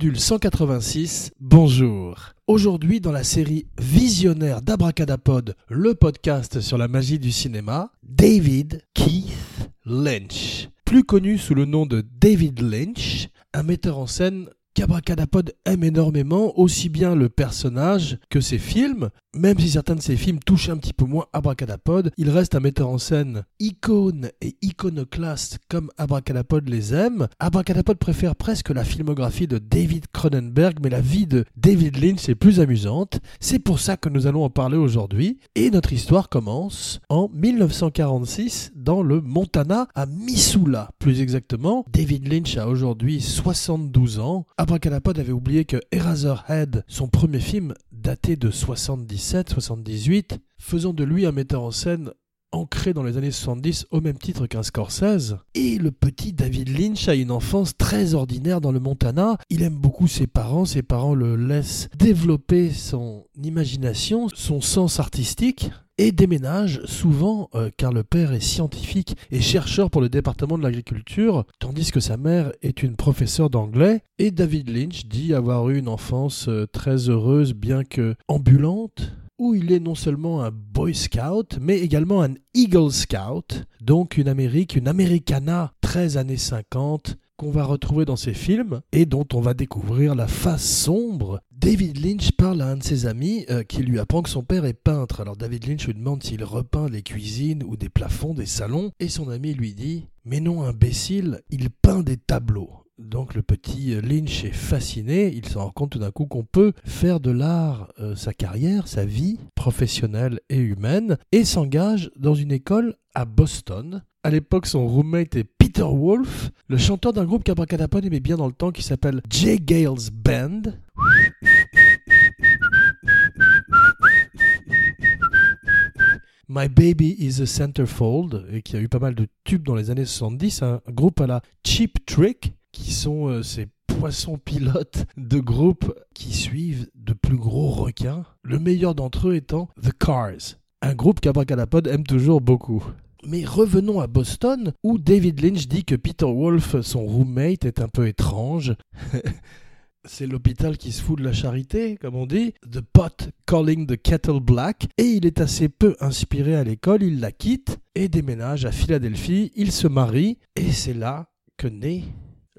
Module 186, bonjour. Aujourd'hui dans la série Visionnaire d'Abracadapod, le podcast sur la magie du cinéma, David Keith Lynch. Plus connu sous le nom de David Lynch, un metteur en scène qu'Abracadapod aime énormément, aussi bien le personnage que ses films. Même si certains de ses films touchent un petit peu moins Abracadapod, il reste un metteur en scène icône et iconoclaste comme Abracadapod les aime. Abracadapod préfère presque la filmographie de David Cronenberg, mais la vie de David Lynch est plus amusante. C'est pour ça que nous allons en parler aujourd'hui. Et notre histoire commence en 1946 dans le Montana, à Missoula plus exactement. David Lynch a aujourd'hui 72 ans. Abracadapod avait oublié que Eraserhead, son premier film, daté de 77-78, faisant de lui un metteur en scène ancré dans les années 70 au même titre qu'un Scorsese. Et le petit David Lynch a une enfance très ordinaire dans le Montana. Il aime beaucoup ses parents, ses parents le laissent développer son imagination, son sens artistique et déménage souvent euh, car le père est scientifique et chercheur pour le département de l'agriculture, tandis que sa mère est une professeure d'anglais. Et David Lynch dit avoir eu une enfance euh, très heureuse bien que ambulante, où il est non seulement un Boy Scout, mais également un Eagle Scout, donc une Amérique, une Americana 13 années 50, qu'on va retrouver dans ses films et dont on va découvrir la face sombre. David Lynch parle à un de ses amis euh, qui lui apprend que son père est peintre. Alors David Lynch lui demande s'il repeint les cuisines ou des plafonds des salons et son ami lui dit Mais non imbécile, il peint des tableaux. Donc le petit Lynch est fasciné, il se rend compte tout d'un coup qu'on peut faire de l'art euh, sa carrière, sa vie professionnelle et humaine, et s'engage dans une école à Boston. À l'époque, son roommate est Peter Wolf, le chanteur d'un groupe qu'Abracadapod aimait bien dans le temps qui s'appelle Jay Gales Band. My Baby is a Centerfold, et qui a eu pas mal de tubes dans les années 70, un groupe à la Cheap Trick, qui sont euh, ces poissons pilotes de groupes qui suivent de plus gros requins, le meilleur d'entre eux étant The Cars, un groupe qu'Abracadapod aime toujours beaucoup. Mais revenons à Boston, où David Lynch dit que Peter Wolf, son roommate, est un peu étrange. C'est l'hôpital qui se fout de la charité, comme on dit. The pot calling the kettle black. Et il est assez peu inspiré à l'école, il la quitte et déménage à Philadelphie. Il se marie et c'est là que naît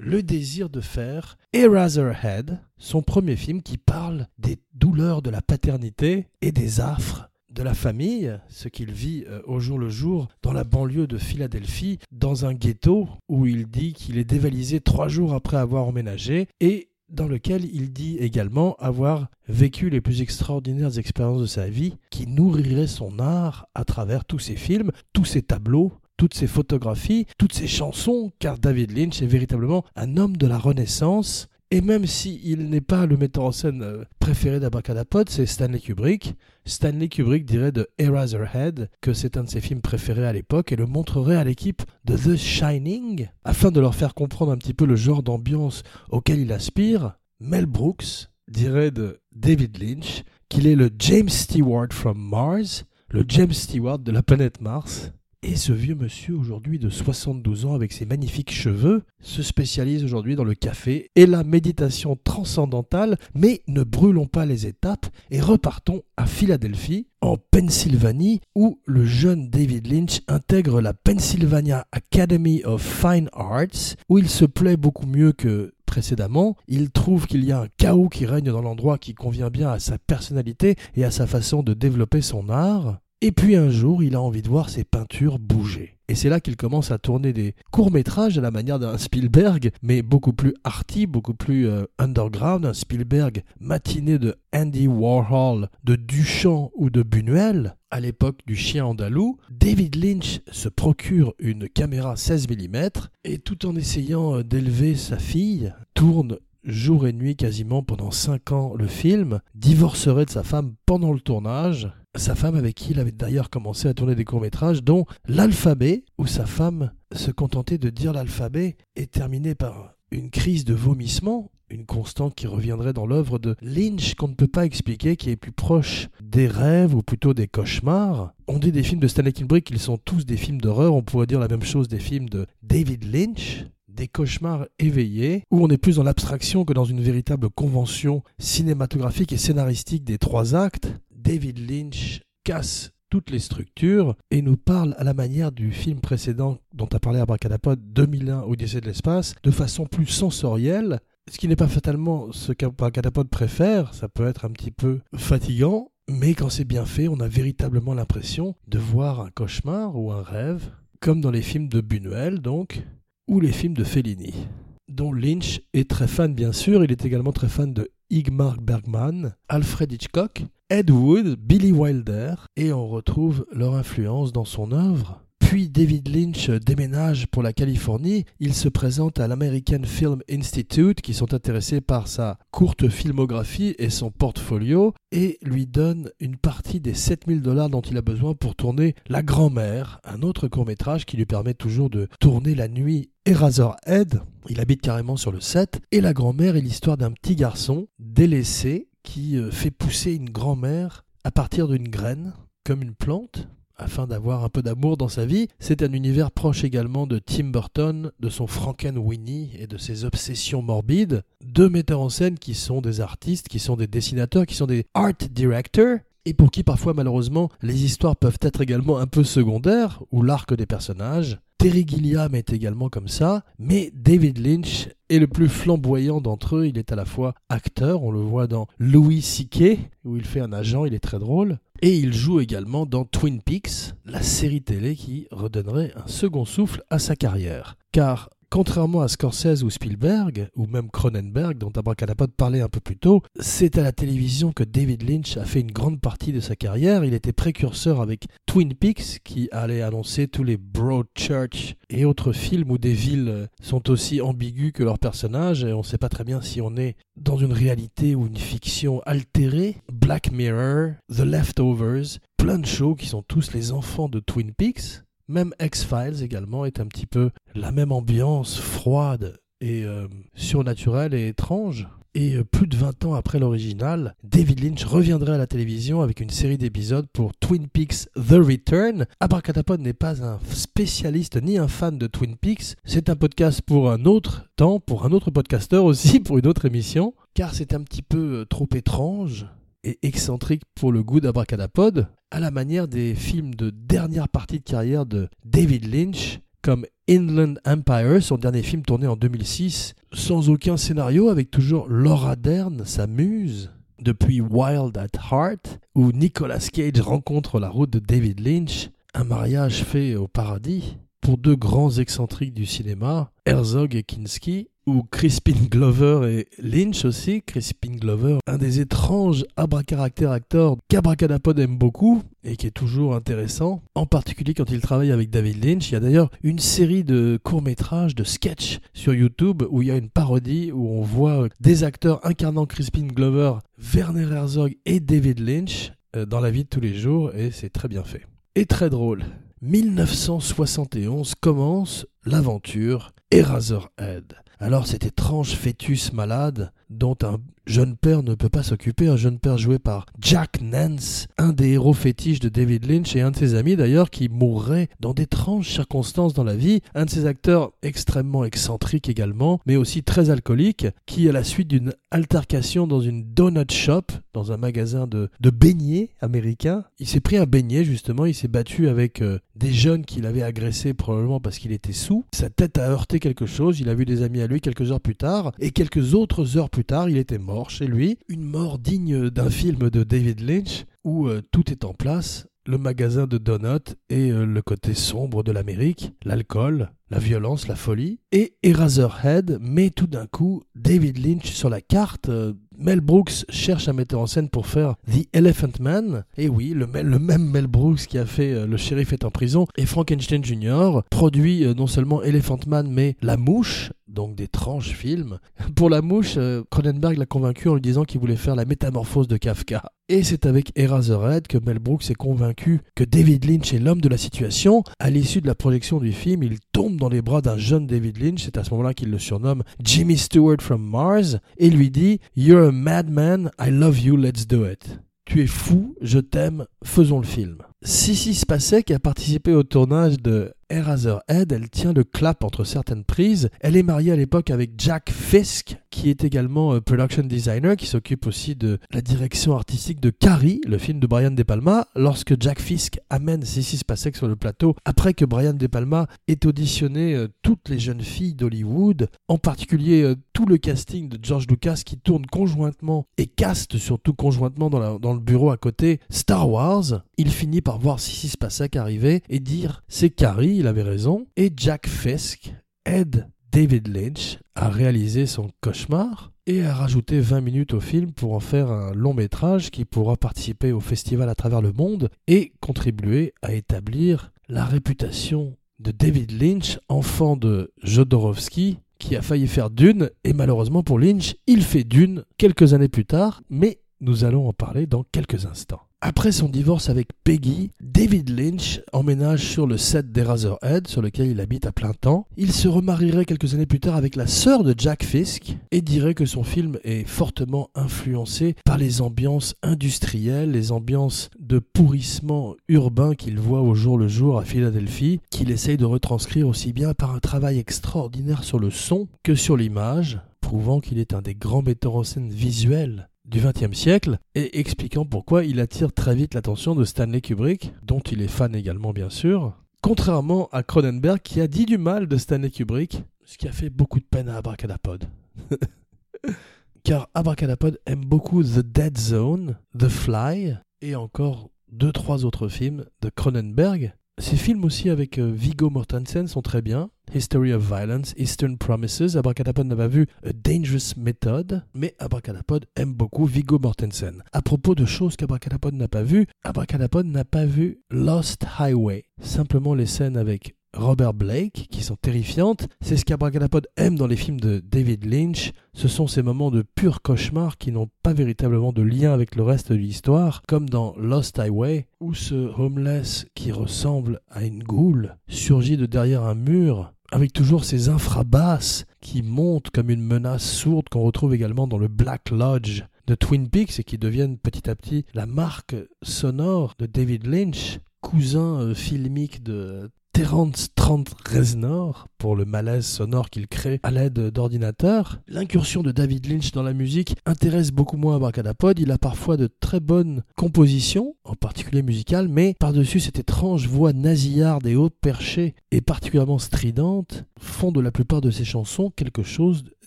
le désir de faire Eraserhead, son premier film qui parle des douleurs de la paternité et des affres de la famille, ce qu'il vit euh, au jour le jour dans la banlieue de Philadelphie, dans un ghetto où il dit qu'il est dévalisé trois jours après avoir emménagé et dans lequel il dit également avoir vécu les plus extraordinaires expériences de sa vie qui nourriraient son art à travers tous ses films, tous ses tableaux, toutes ses photographies, toutes ses chansons, car David Lynch est véritablement un homme de la Renaissance. Et même s'il n'est pas le metteur en scène euh, préféré d'Abracadapod, c'est Stanley Kubrick. Stanley Kubrick dirait de Eraserhead que c'est un de ses films préférés à l'époque et le montrerait à l'équipe de The Shining afin de leur faire comprendre un petit peu le genre d'ambiance auquel il aspire. Mel Brooks dirait de David Lynch qu'il est le James Stewart from Mars, le James Stewart de la planète Mars. Et ce vieux monsieur, aujourd'hui de 72 ans, avec ses magnifiques cheveux, se spécialise aujourd'hui dans le café et la méditation transcendantale, mais ne brûlons pas les étapes et repartons à Philadelphie, en Pennsylvanie, où le jeune David Lynch intègre la Pennsylvania Academy of Fine Arts, où il se plaît beaucoup mieux que précédemment, il trouve qu'il y a un chaos qui règne dans l'endroit qui convient bien à sa personnalité et à sa façon de développer son art. Et puis un jour, il a envie de voir ses peintures bouger. Et c'est là qu'il commence à tourner des courts-métrages à la manière d'un Spielberg, mais beaucoup plus arty, beaucoup plus euh, underground, un Spielberg matiné de Andy Warhol, de Duchamp ou de Buñuel. À l'époque du chien andalou, David Lynch se procure une caméra 16 mm et tout en essayant euh, d'élever sa fille, tourne jour et nuit quasiment pendant 5 ans le film, divorcerait de sa femme pendant le tournage sa femme avec qui il avait d'ailleurs commencé à tourner des courts-métrages, dont L'alphabet, où sa femme se contentait de dire l'alphabet, est terminé par une crise de vomissement, une constante qui reviendrait dans l'œuvre de Lynch qu'on ne peut pas expliquer, qui est plus proche des rêves ou plutôt des cauchemars. On dit des films de Stanley Kubrick qu'ils sont tous des films d'horreur, on pourrait dire la même chose des films de David Lynch. des cauchemars éveillés, où on est plus dans l'abstraction que dans une véritable convention cinématographique et scénaristique des trois actes, David Lynch casse toutes les structures et nous parle à la manière du film précédent dont a parlé Abracadapod 2001 Odyssée de l'espace de façon plus sensorielle. Ce qui n'est pas fatalement ce qu'Abracadapod préfère, ça peut être un petit peu fatigant, mais quand c'est bien fait, on a véritablement l'impression de voir un cauchemar ou un rêve, comme dans les films de Buñuel donc, ou les films de Fellini, dont Lynch est très fan bien sûr, il est également très fan de Igmar Bergman, Alfred Hitchcock, Ed Wood, Billy Wilder, et on retrouve leur influence dans son œuvre. Puis David Lynch déménage pour la Californie, il se présente à l'American Film Institute qui sont intéressés par sa courte filmographie et son portfolio et lui donne une partie des 7000 dollars dont il a besoin pour tourner La Grand-mère, un autre court-métrage qui lui permet toujours de tourner la nuit Eraserhead. Il habite carrément sur le set et La Grand-mère est l'histoire d'un petit garçon délaissé qui euh, fait pousser une grand-mère à partir d'une graine, comme une plante, afin d'avoir un peu d'amour dans sa vie. C'est un univers proche également de Tim Burton, de son Frankenweenie et de ses obsessions morbides. Deux metteurs en scène qui sont des artistes, qui sont des dessinateurs, qui sont des art directors, et pour qui parfois malheureusement les histoires peuvent être également un peu secondaires, ou l'arc des personnages. Terry Gilliam est également comme ça, mais David Lynch est le plus flamboyant d'entre eux. Il est à la fois acteur, on le voit dans Louis C.K., où il fait un agent, il est très drôle, et il joue également dans Twin Peaks, la série télé qui redonnerait un second souffle à sa carrière. Car Contrairement à Scorsese ou Spielberg, ou même Cronenberg, dont Abracadapod parlait un peu plus tôt, c'est à la télévision que David Lynch a fait une grande partie de sa carrière. Il était précurseur avec Twin Peaks, qui allait annoncer tous les Broadchurch et autres films où des villes sont aussi ambiguës que leurs personnages, et on ne sait pas très bien si on est dans une réalité ou une fiction altérée. Black Mirror, The Leftovers, plein de shows qui sont tous les enfants de Twin Peaks. Même X-Files également est un petit peu la même ambiance froide et euh, surnaturelle et étrange. Et euh, plus de 20 ans après l'original, David Lynch reviendrait à la télévision avec une série d'épisodes pour Twin Peaks The Return. Abracadapod n'est pas un spécialiste ni un fan de Twin Peaks, c'est un podcast pour un autre temps, pour un autre podcasteur aussi, pour une autre émission, car c'est un petit peu euh, trop étrange, et excentrique pour le goût d'Abracadapod, à la manière des films de dernière partie de carrière de David Lynch, comme Inland Empire, son dernier film tourné en 2006, sans aucun scénario, avec toujours Laura Dern, sa muse, depuis Wild at Heart, où Nicolas Cage rencontre la route de David Lynch, un mariage fait au paradis, pour deux grands excentriques du cinéma, Herzog et Kinski, ou Crispin Glover et Lynch aussi. Crispin Glover, un des étranges abracaractère acteurs qu'Abracadapod aime beaucoup et qui est toujours intéressant, en particulier quand il travaille avec David Lynch. Il y a d'ailleurs une série de courts-métrages, de sketchs sur YouTube où il y a une parodie où on voit des acteurs incarnant Crispin Glover, Werner Herzog et David Lynch euh, dans la vie de tous les jours et c'est très bien fait. Et très drôle. 1971 commence l'aventure Eraserhead. Alors cet étrange fœtus malade dont un jeune père ne peut pas s'occuper, un jeune père joué par Jack Nance, un des héros fétiches de David Lynch et un de ses amis d'ailleurs qui mourrait dans d'étranges circonstances dans la vie, un de ses acteurs extrêmement excentrique également, mais aussi très alcoolique, qui à la suite d'une altercation dans une donut shop, dans un magasin de, beignets américain, il s'est pris un beignet justement, il s'est battu avec euh, des jeunes qu'il avait agressés probablement parce qu'il était sous, sa tête a heurté quelque chose, il a vu des amis à lui quelques heures plus tard, et quelques autres heures plus tard il était mort chez lui, une mort digne d'un film de David Lynch où euh, tout est en place, le magasin de donuts et euh, le côté sombre de l'Amérique, l'alcool, la violence, la folie, et Eraserhead met tout d'un coup David Lynch sur la carte. Euh, Mel Brooks cherche un metteur en scène pour faire The Elephant Man. Et oui, le, même Mel Brooks qui a fait Le shérif est en prison et Frankenstein Jr. produit non seulement Elephant Man mais La Mouche, donc d'étranges films. Pour la mouche, euh, Cronenberg l'a convaincu en lui disant qu'il voulait faire la métamorphose de Kafka. Et c'est avec Eraserhead que Mel Brooks est convaincu que David Lynch est l'homme de la situation. À l'issue de la projection du film, il tombe dans les bras d'un jeune David Lynch, c'est à ce moment-là qu'il le surnomme Jimmy Stewart from Mars, et lui dit You're a madman, I love you, let's do it. Tu es fou, je t'aime, faisons le film. Sissy Spacek a participé au tournage de Eraserhead, elle tient le clap entre certaines prises. Elle est mariée à l'époque avec Jack Fisk, qui est également euh, production designer, qui s'occupe aussi de la direction artistique de Carrie, le film de Brian De Palma, lorsque Jack Fisk amène Sissy Spacek sur le plateau, après que Brian De Palma ait auditionné euh, toutes les jeunes filles d'Hollywood, en particulier euh, tout le casting de George Lucas qui tourne conjointement et caste surtout conjointement dans, le bureau à côté Star Wars, il finit par voir Sissy Spacek arriver et dire c'est Carrie, il avait raison, et Jack Fisk aide David Lynch a réalisé son cauchemar et a rajouté 20 minutes au film pour en faire un long métrage qui pourra participer au festival à travers le monde et contribuer à établir la réputation de David Lynch, enfant de Jodorowsky, qui a failli faire Dune, et malheureusement pour Lynch, il fait Dune quelques années plus tard, mais nous allons en parler dans quelques instants. Après son divorce avec Peggy, David Lynch emménage sur le set d'Eraserhead, sur lequel il habite à plein temps. Il se remarierait quelques années plus tard avec la sœur de Jack Fisk et dirait que son film est fortement influencé par les ambiances industrielles, les ambiances de pourrissement urbain qu'il voit au jour le jour à Philadelphie, qu'il essaye de retranscrire aussi bien par un travail extraordinaire sur le son que sur l'image, prouvant qu'il est un des grands metteurs en scène visuels du XXe siècle et expliquant pourquoi il attire très vite l'attention de Stanley Kubrick, dont il est fan également bien sûr, contrairement à Cronenberg qui a dit du mal de Stanley Kubrick, ce qui a fait beaucoup de peine à Abracadapod. Car Abracadapod aime beaucoup The Dead Zone, The Fly et encore deux trois autres films de Cronenberg ces films aussi avec euh, Vigo Mortensen sont très bien. History of Violence, Eastern Promises. Abracadapod n'a pas vu A Dangerous Method, mais Abracadapod aime beaucoup Vigo Mortensen. À propos de choses qu'Abracadapod n'a pas vues, Abracadapod n'a pas vu Lost Highway. Simplement les scènes avec Robert Blake, qui sont terrifiantes. C'est ce qu'Abracadapod aime dans les films de David Lynch. Ce sont ces moments de pur cauchemar qui n'ont pas véritablement de lien avec le reste de l'histoire, comme dans Lost Highway, où ce homeless qui ressemble à une goule surgit de derrière un mur, avec toujours ces infrabasses qui montent comme une menace sourde qu'on retrouve également dans le Black Lodge de Twin Peaks et qui deviennent petit à petit la marque sonore de David Lynch cousin euh, filmique de Terence Trent Reznor pour le malaise sonore qu'il crée à l'aide d'ordinateurs. L'incursion de David Lynch dans la musique intéresse beaucoup moins Abracadapod. Il a parfois de très bonnes compositions, en particulier musicales, mais par-dessus cette étrange voix nasillarde et haute perchée et particulièrement stridente font de la plupart de ses chansons quelque chose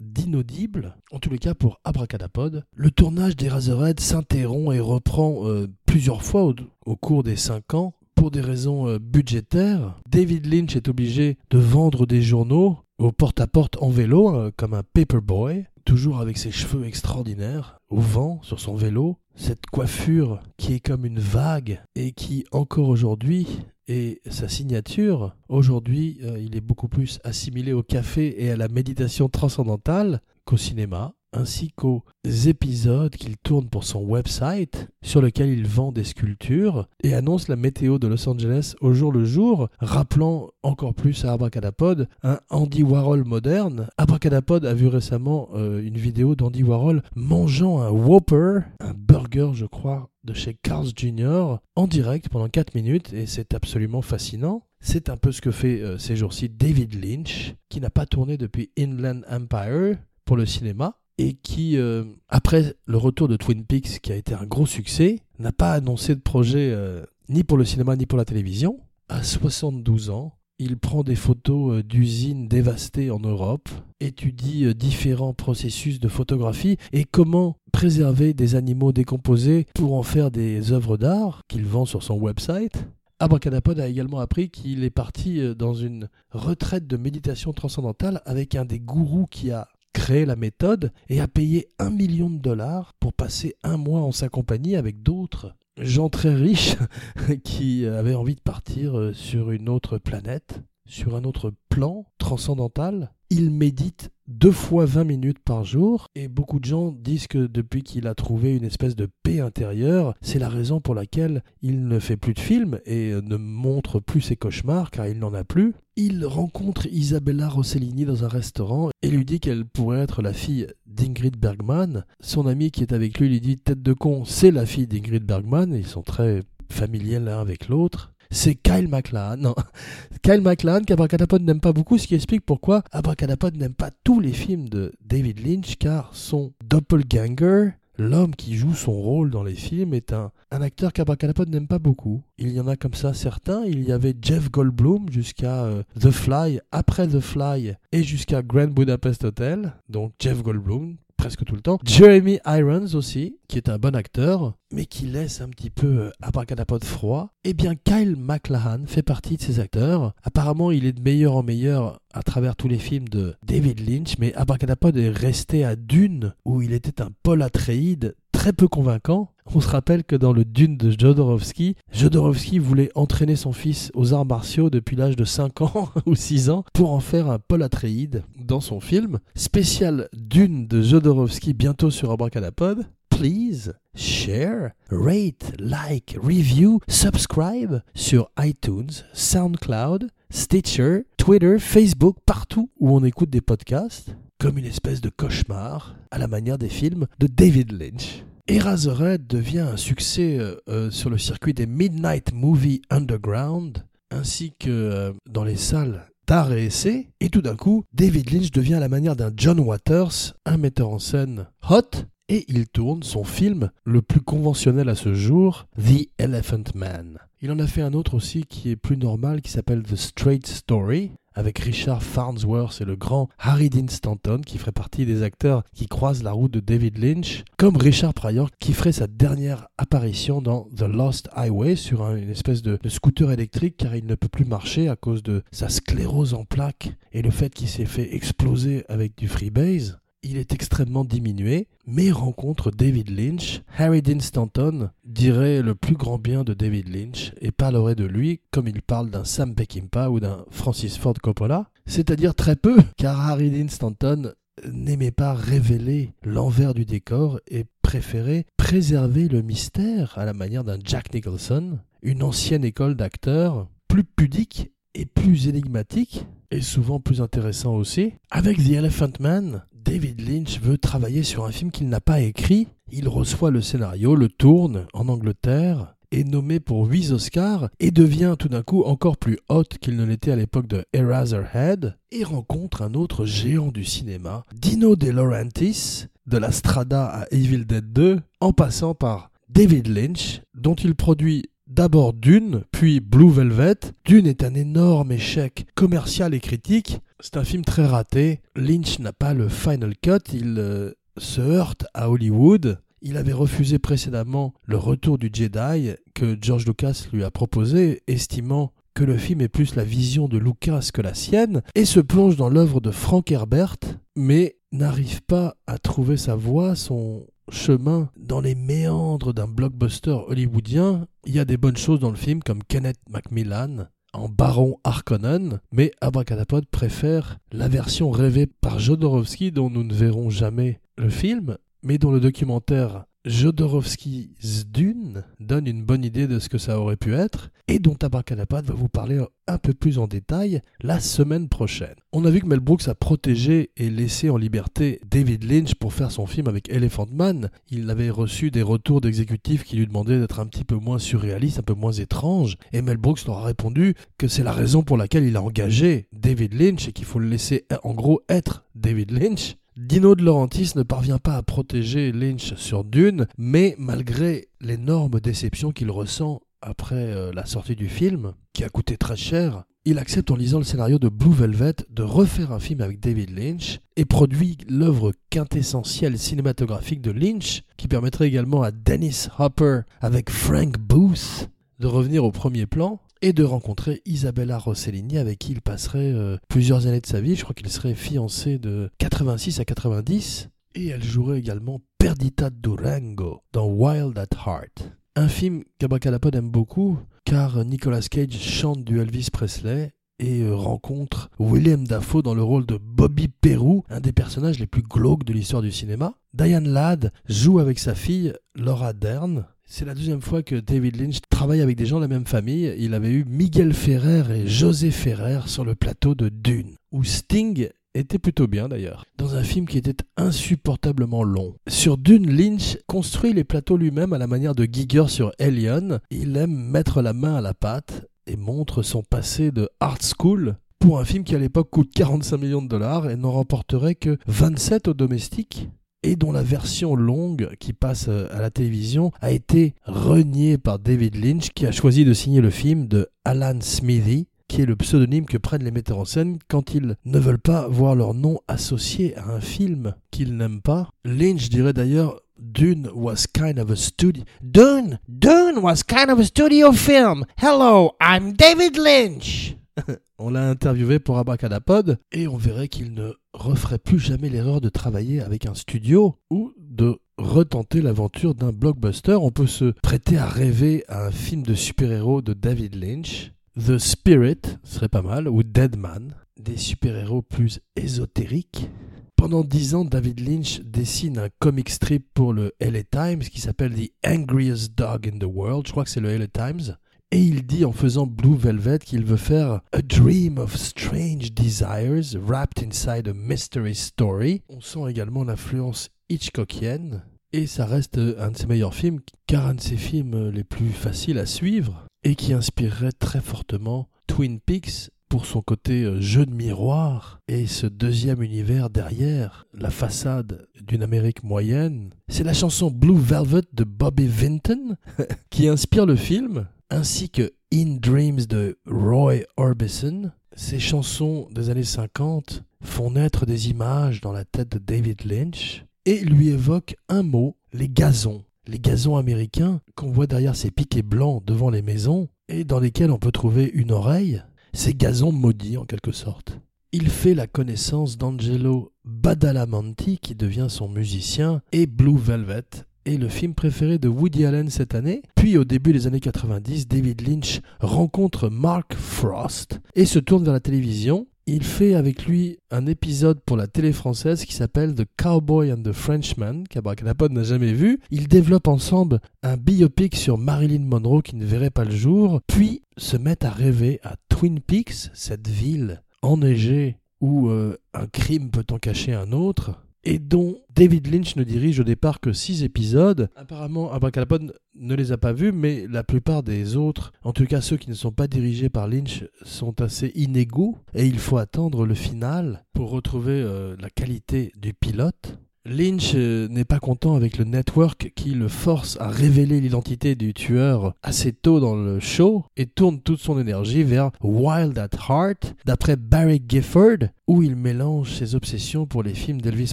d'inaudible. En tous les cas pour Abracadapod. Le tournage des Razorhead s'interrompt et reprend euh, plusieurs fois au, au cours des cinq ans pour des raisons euh, budgétaires, David Lynch est obligé de vendre des journaux au porte-à-porte en vélo, euh, comme un paperboy, toujours avec ses cheveux extraordinaires, au vent, sur son vélo, cette coiffure qui est comme une vague et qui, encore aujourd'hui, est sa signature. Aujourd'hui, euh, il est beaucoup plus assimilé au café et à la méditation transcendantale qu'au cinéma ainsi qu'aux épisodes qu'il tourne pour son website, sur lequel il vend des sculptures et annonce la météo de Los Angeles au jour le jour, rappelant encore plus à Abracadapod un Andy Warhol moderne. Abracadapod a vu récemment euh, une vidéo d'Andy Warhol mangeant un Whopper, un burger je crois, de chez Carl's Jr. en direct pendant 4 minutes et c'est absolument fascinant. C'est un peu ce que fait euh, ces jours-ci David Lynch, qui n'a pas tourné depuis Inland Empire pour le cinéma, et qui, euh, après le retour de Twin Peaks, qui a été un gros succès, n'a pas annoncé de projet euh, ni pour le cinéma ni pour la télévision. À 72 ans, il prend des photos euh, d'usines dévastées en Europe, étudie différents processus de photographie et comment préserver des animaux décomposés pour en faire des œuvres d'art qu'il vend sur son website. Abracadapod a également appris qu'il est parti dans une retraite de méditation transcendantale avec un des gourous qui a créé la méthode et a payé un million de dollars pour passer un mois en sa compagnie avec d'autres gens très riches qui avaient envie de partir euh, sur une autre planète, sur un autre plan transcendantal. Il médite deux fois 20 minutes par jour et beaucoup de gens disent que depuis qu'il a trouvé une espèce de paix intérieure, c'est la raison pour laquelle il ne fait plus de films et ne montre plus ses cauchemars car il n'en a plus. Il rencontre Isabella Rossellini dans un restaurant et lui dit qu'elle pourrait être la fille d'Ingrid Bergman. Son ami qui est avec lui lui dit tête de con, c'est la fille d'Ingrid Bergman, ils sont très familiers l'un avec l'autre. C'est Kyle MacLachlan. Non, Kyle MacLachlan qu'Abracadapod n'aime pas beaucoup, ce qui explique pourquoi Abracadapod n'aime pas tous les films de David Lynch, car son doppelganger, l'homme qui joue son rôle dans les films est un, un acteur qu'Abracadapod n'aime pas beaucoup. Il y en a comme ça certains. Il y avait Jeff Goldblum jusqu'à euh, The Fly, après The Fly et jusqu'à Grand Budapest Hotel. Donc Jeff Goldblum, presque tout le temps. Jeremy Irons aussi, qui est un bon acteur, mais qui laisse un petit peu euh, abracadapod froid. Eh bien, Kyle MacLachlan fait partie de ces acteurs. Apparemment, il est de meilleur en meilleur à travers tous les films de David Lynch, mais Abracadapod est resté à Dune, où il était un Paul Atreides très peu convaincant. On se rappelle que dans le Dune de Jodorowsky, Jodorowsky voulait entraîner son fils aux arts martiaux depuis l'âge de 5 ans ou 6 ans pour en faire un Paul Atreides dans son film. Spécial Dune de Jodorowsky bientôt sur Abracadapod. Please share, rate, like, review, subscribe sur iTunes, SoundCloud, Stitcher, Twitter, Facebook, partout où on écoute des podcasts, comme une espèce de cauchemar à la manière des films de David Lynch. Eraserhead devient un succès euh, euh, sur le circuit des Midnight Movie Underground, ainsi que euh, dans les salles d'art et essai, et tout d'un coup, David Lynch devient à la manière d'un John Waters, un metteur en scène hot, et il tourne son film le plus conventionnel à ce jour, The Elephant Man. Il en a fait un autre aussi qui est plus normal, qui s'appelle The Straight Story, avec Richard Farnsworth et le grand Harry Dean Stanton, qui ferait partie des acteurs qui croisent la route de David Lynch, comme Richard Pryor, qui ferait sa dernière apparition dans The Lost Highway sur une espèce de, de scooter électrique, car il ne peut plus marcher à cause de sa sclérose en plaques et le fait qu'il s'est fait exploser avec du freebase il est extrêmement diminué, mais rencontre David Lynch. Harry Dean Stanton dirait le plus grand bien de David Lynch et parlerait de lui comme il parle d'un Sam Peckinpah ou d'un Francis Ford Coppola, c'est-à-dire très peu, car Harry Dean Stanton n'aimait pas révéler l'envers du décor et préférait préserver le mystère à la manière d'un Jack Nicholson, une ancienne école d'acteurs plus pudique et plus énigmatique, et souvent plus intéressant aussi. Avec The Elephant Man, David Lynch veut travailler sur un film qu'il n'a pas écrit. Il reçoit le scénario, le tourne en Angleterre, est nommé pour 8 Oscars et devient tout d'un coup encore plus hot qu'il ne l'était à l'époque de Eraserhead et rencontre un autre géant du cinéma, Dino De Laurentiis, de la Strada à Evil Dead 2, en passant par David Lynch, dont il produit D'abord Dune, puis Blue Velvet. Dune est un énorme échec commercial et critique. C'est un film très raté. Lynch n'a pas le final cut, il euh, se heurte à Hollywood. Il avait refusé précédemment le retour du Jedi que George Lucas lui a proposé, estimant que le film est plus la vision de Lucas que la sienne, et se plonge dans l'œuvre de Frank Herbert, mais n'arrive pas à trouver sa voie, son chemin dans les méandres d'un blockbuster hollywoodien. Il y a des bonnes choses dans le film, comme Kenneth Macmillan en Baron Harkonnen, mais Abracadapod préfère la version rêvée par Jodorowsky dont nous ne verrons jamais le film, mais dont le documentaire Jodorowsky's Dune donne une bonne idée de ce que ça aurait pu être et dont Abracadapod va vous parler un peu plus en détail la semaine prochaine. On a vu que Mel Brooks a protégé et laissé en liberté David Lynch pour faire son film avec Elephant Man. Il avait reçu des retours d'exécutifs qui lui demandaient d'être un petit peu moins surréaliste, un peu moins étrange et Mel Brooks leur a répondu que c'est la raison pour laquelle il a engagé David Lynch et qu'il faut le laisser en gros être David Lynch Dino de Laurentiis ne parvient pas à protéger Lynch sur Dune, mais malgré l'énorme déception qu'il ressent après euh, la sortie du film, qui a coûté très cher, il accepte en lisant le scénario de Blue Velvet de refaire un film avec David Lynch et produit l'œuvre quintessentielle cinématographique de Lynch, qui permettrait également à Dennis Hopper avec Frank Booth de revenir au premier plan et de rencontrer Isabella Rossellini avec qui il passerait euh, plusieurs années de sa vie. Je crois qu'il serait fiancé de 86 à 90 et elle jouerait également Perdita Durango dans Wild at Heart. Un film qu'Abracadapod aime beaucoup car Nicolas Cage chante du Elvis Presley et euh, rencontre William Dafoe dans le rôle de Bobby Perrou, un des personnages les plus glauques de l'histoire du cinéma. Diane Ladd joue avec sa fille Laura Dern, c'est la deuxième fois que David Lynch travaille avec des gens de la même famille. Il avait eu Miguel Ferrer et José Ferrer sur le plateau de Dune, où Sting était plutôt bien d'ailleurs, dans un film qui était insupportablement long. Sur Dune, Lynch construit les plateaux lui-même à la manière de Giger sur Alien. Il aime mettre la main à la pâte et montre son passé de art school pour un film qui à l'époque coûte 45 millions de dollars et n'en remporterait que 27 au domestique et dont la version longue qui passe euh, à la télévision a été reniée par David Lynch qui a choisi de signer le film de Alan Smithy qui est le pseudonyme que prennent les metteurs en scène quand ils ne veulent pas voir leur nom associé à un film qu'ils n'aiment pas. Lynch dirait d'ailleurs Dune was kind of a studio. Dune, Dune was kind of a studio film. Hello, I'm David Lynch. on l'a interviewé pour Abracadapod et on verrait qu'il ne referait plus jamais l'erreur de travailler avec un studio ou de retenter l'aventure d'un blockbuster. On peut se prêter à rêver à un film de super-héros de David Lynch. The Spirit serait pas mal, ou Dead Man, des super-héros plus ésotériques. Pendant dix ans, David Lynch dessine un comic strip pour le LA Times qui s'appelle The Angriest Dog in the World. Je crois que c'est le LA Times. Et il dit en faisant Blue Velvet qu'il veut faire A Dream of Strange Desires wrapped inside a mystery story. On sent également l'influence Hitchcockienne. Et ça reste un de ses meilleurs films, car un de ses films les plus faciles à suivre et qui inspirerait très fortement Twin Peaks pour son côté euh, jeu de miroir et ce deuxième univers derrière, la façade d'une Amérique moyenne. C'est la chanson Blue Velvet de Bobby Vinton qui inspire le film, ainsi que In Dreams de Roy Orbison. Ces chansons des années 50 font naître des images dans la tête de David Lynch et lui évoquent un mot, les gazons les gazons américains qu'on voit derrière ces piquets blancs devant les maisons et dans lesquels on peut trouver une oreille, ces gazons maudits en quelque sorte. Il fait la connaissance d'Angelo Badalamenti qui devient son musicien et Blue Velvet est le film préféré de Woody Allen cette année. Puis au début des années 90, David Lynch rencontre Mark Frost et se tourne vers la télévision il fait avec lui un épisode pour la télé française qui s'appelle The Cowboy and the Frenchman, qu'Abracadapod n'a jamais vu. Ils développent ensemble un biopic sur Marilyn Monroe qui ne verrait pas le jour, puis se mettent à rêver à Twin Peaks, cette ville enneigée où euh, un crime peut en cacher un autre, et dont David Lynch ne dirige au départ que six épisodes. Apparemment, Abracadapod ne les a pas vus, mais la plupart des autres, en tout cas ceux qui ne sont pas dirigés par Lynch, sont assez inégaux, et il faut attendre le final pour retrouver euh, la qualité du pilote. Lynch euh, n'est pas content avec le network qui le force à révéler l'identité du tueur assez tôt dans le show et tourne toute son énergie vers Wild at Heart d'après Barry Gifford où il mélange ses obsessions pour les films d'Elvis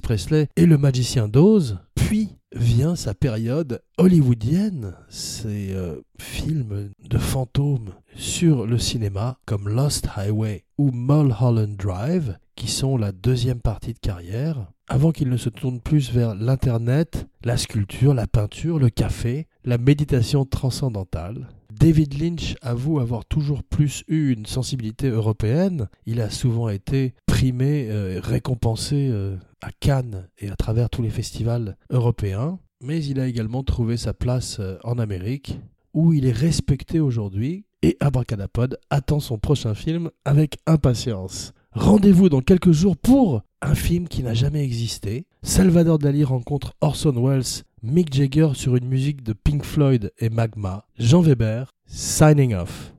Presley et le magicien d'Oz. Puis vient sa période hollywoodienne, ces euh, films de fantômes sur le cinéma comme Lost Highway ou Mulholland Drive qui sont la deuxième partie de carrière avant qu'il ne se tourne plus vers l'Internet, la sculpture, la peinture, le café, la méditation transcendantale. David Lynch avoue avoir toujours plus eu une sensibilité européenne. Il a souvent été primé, euh, récompensé euh, à Cannes et à travers tous les festivals européens. Mais il a également trouvé sa place euh, en Amérique, où il est respecté aujourd'hui. Et Abracadapod attend son prochain film avec impatience. Rendez-vous dans quelques jours pour un film qui n'a jamais existé. Salvador Dali rencontre Orson Welles, Mick Jagger sur une musique de Pink Floyd et Magma. Jean Weber, signing off.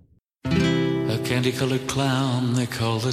A candy colored clown they call the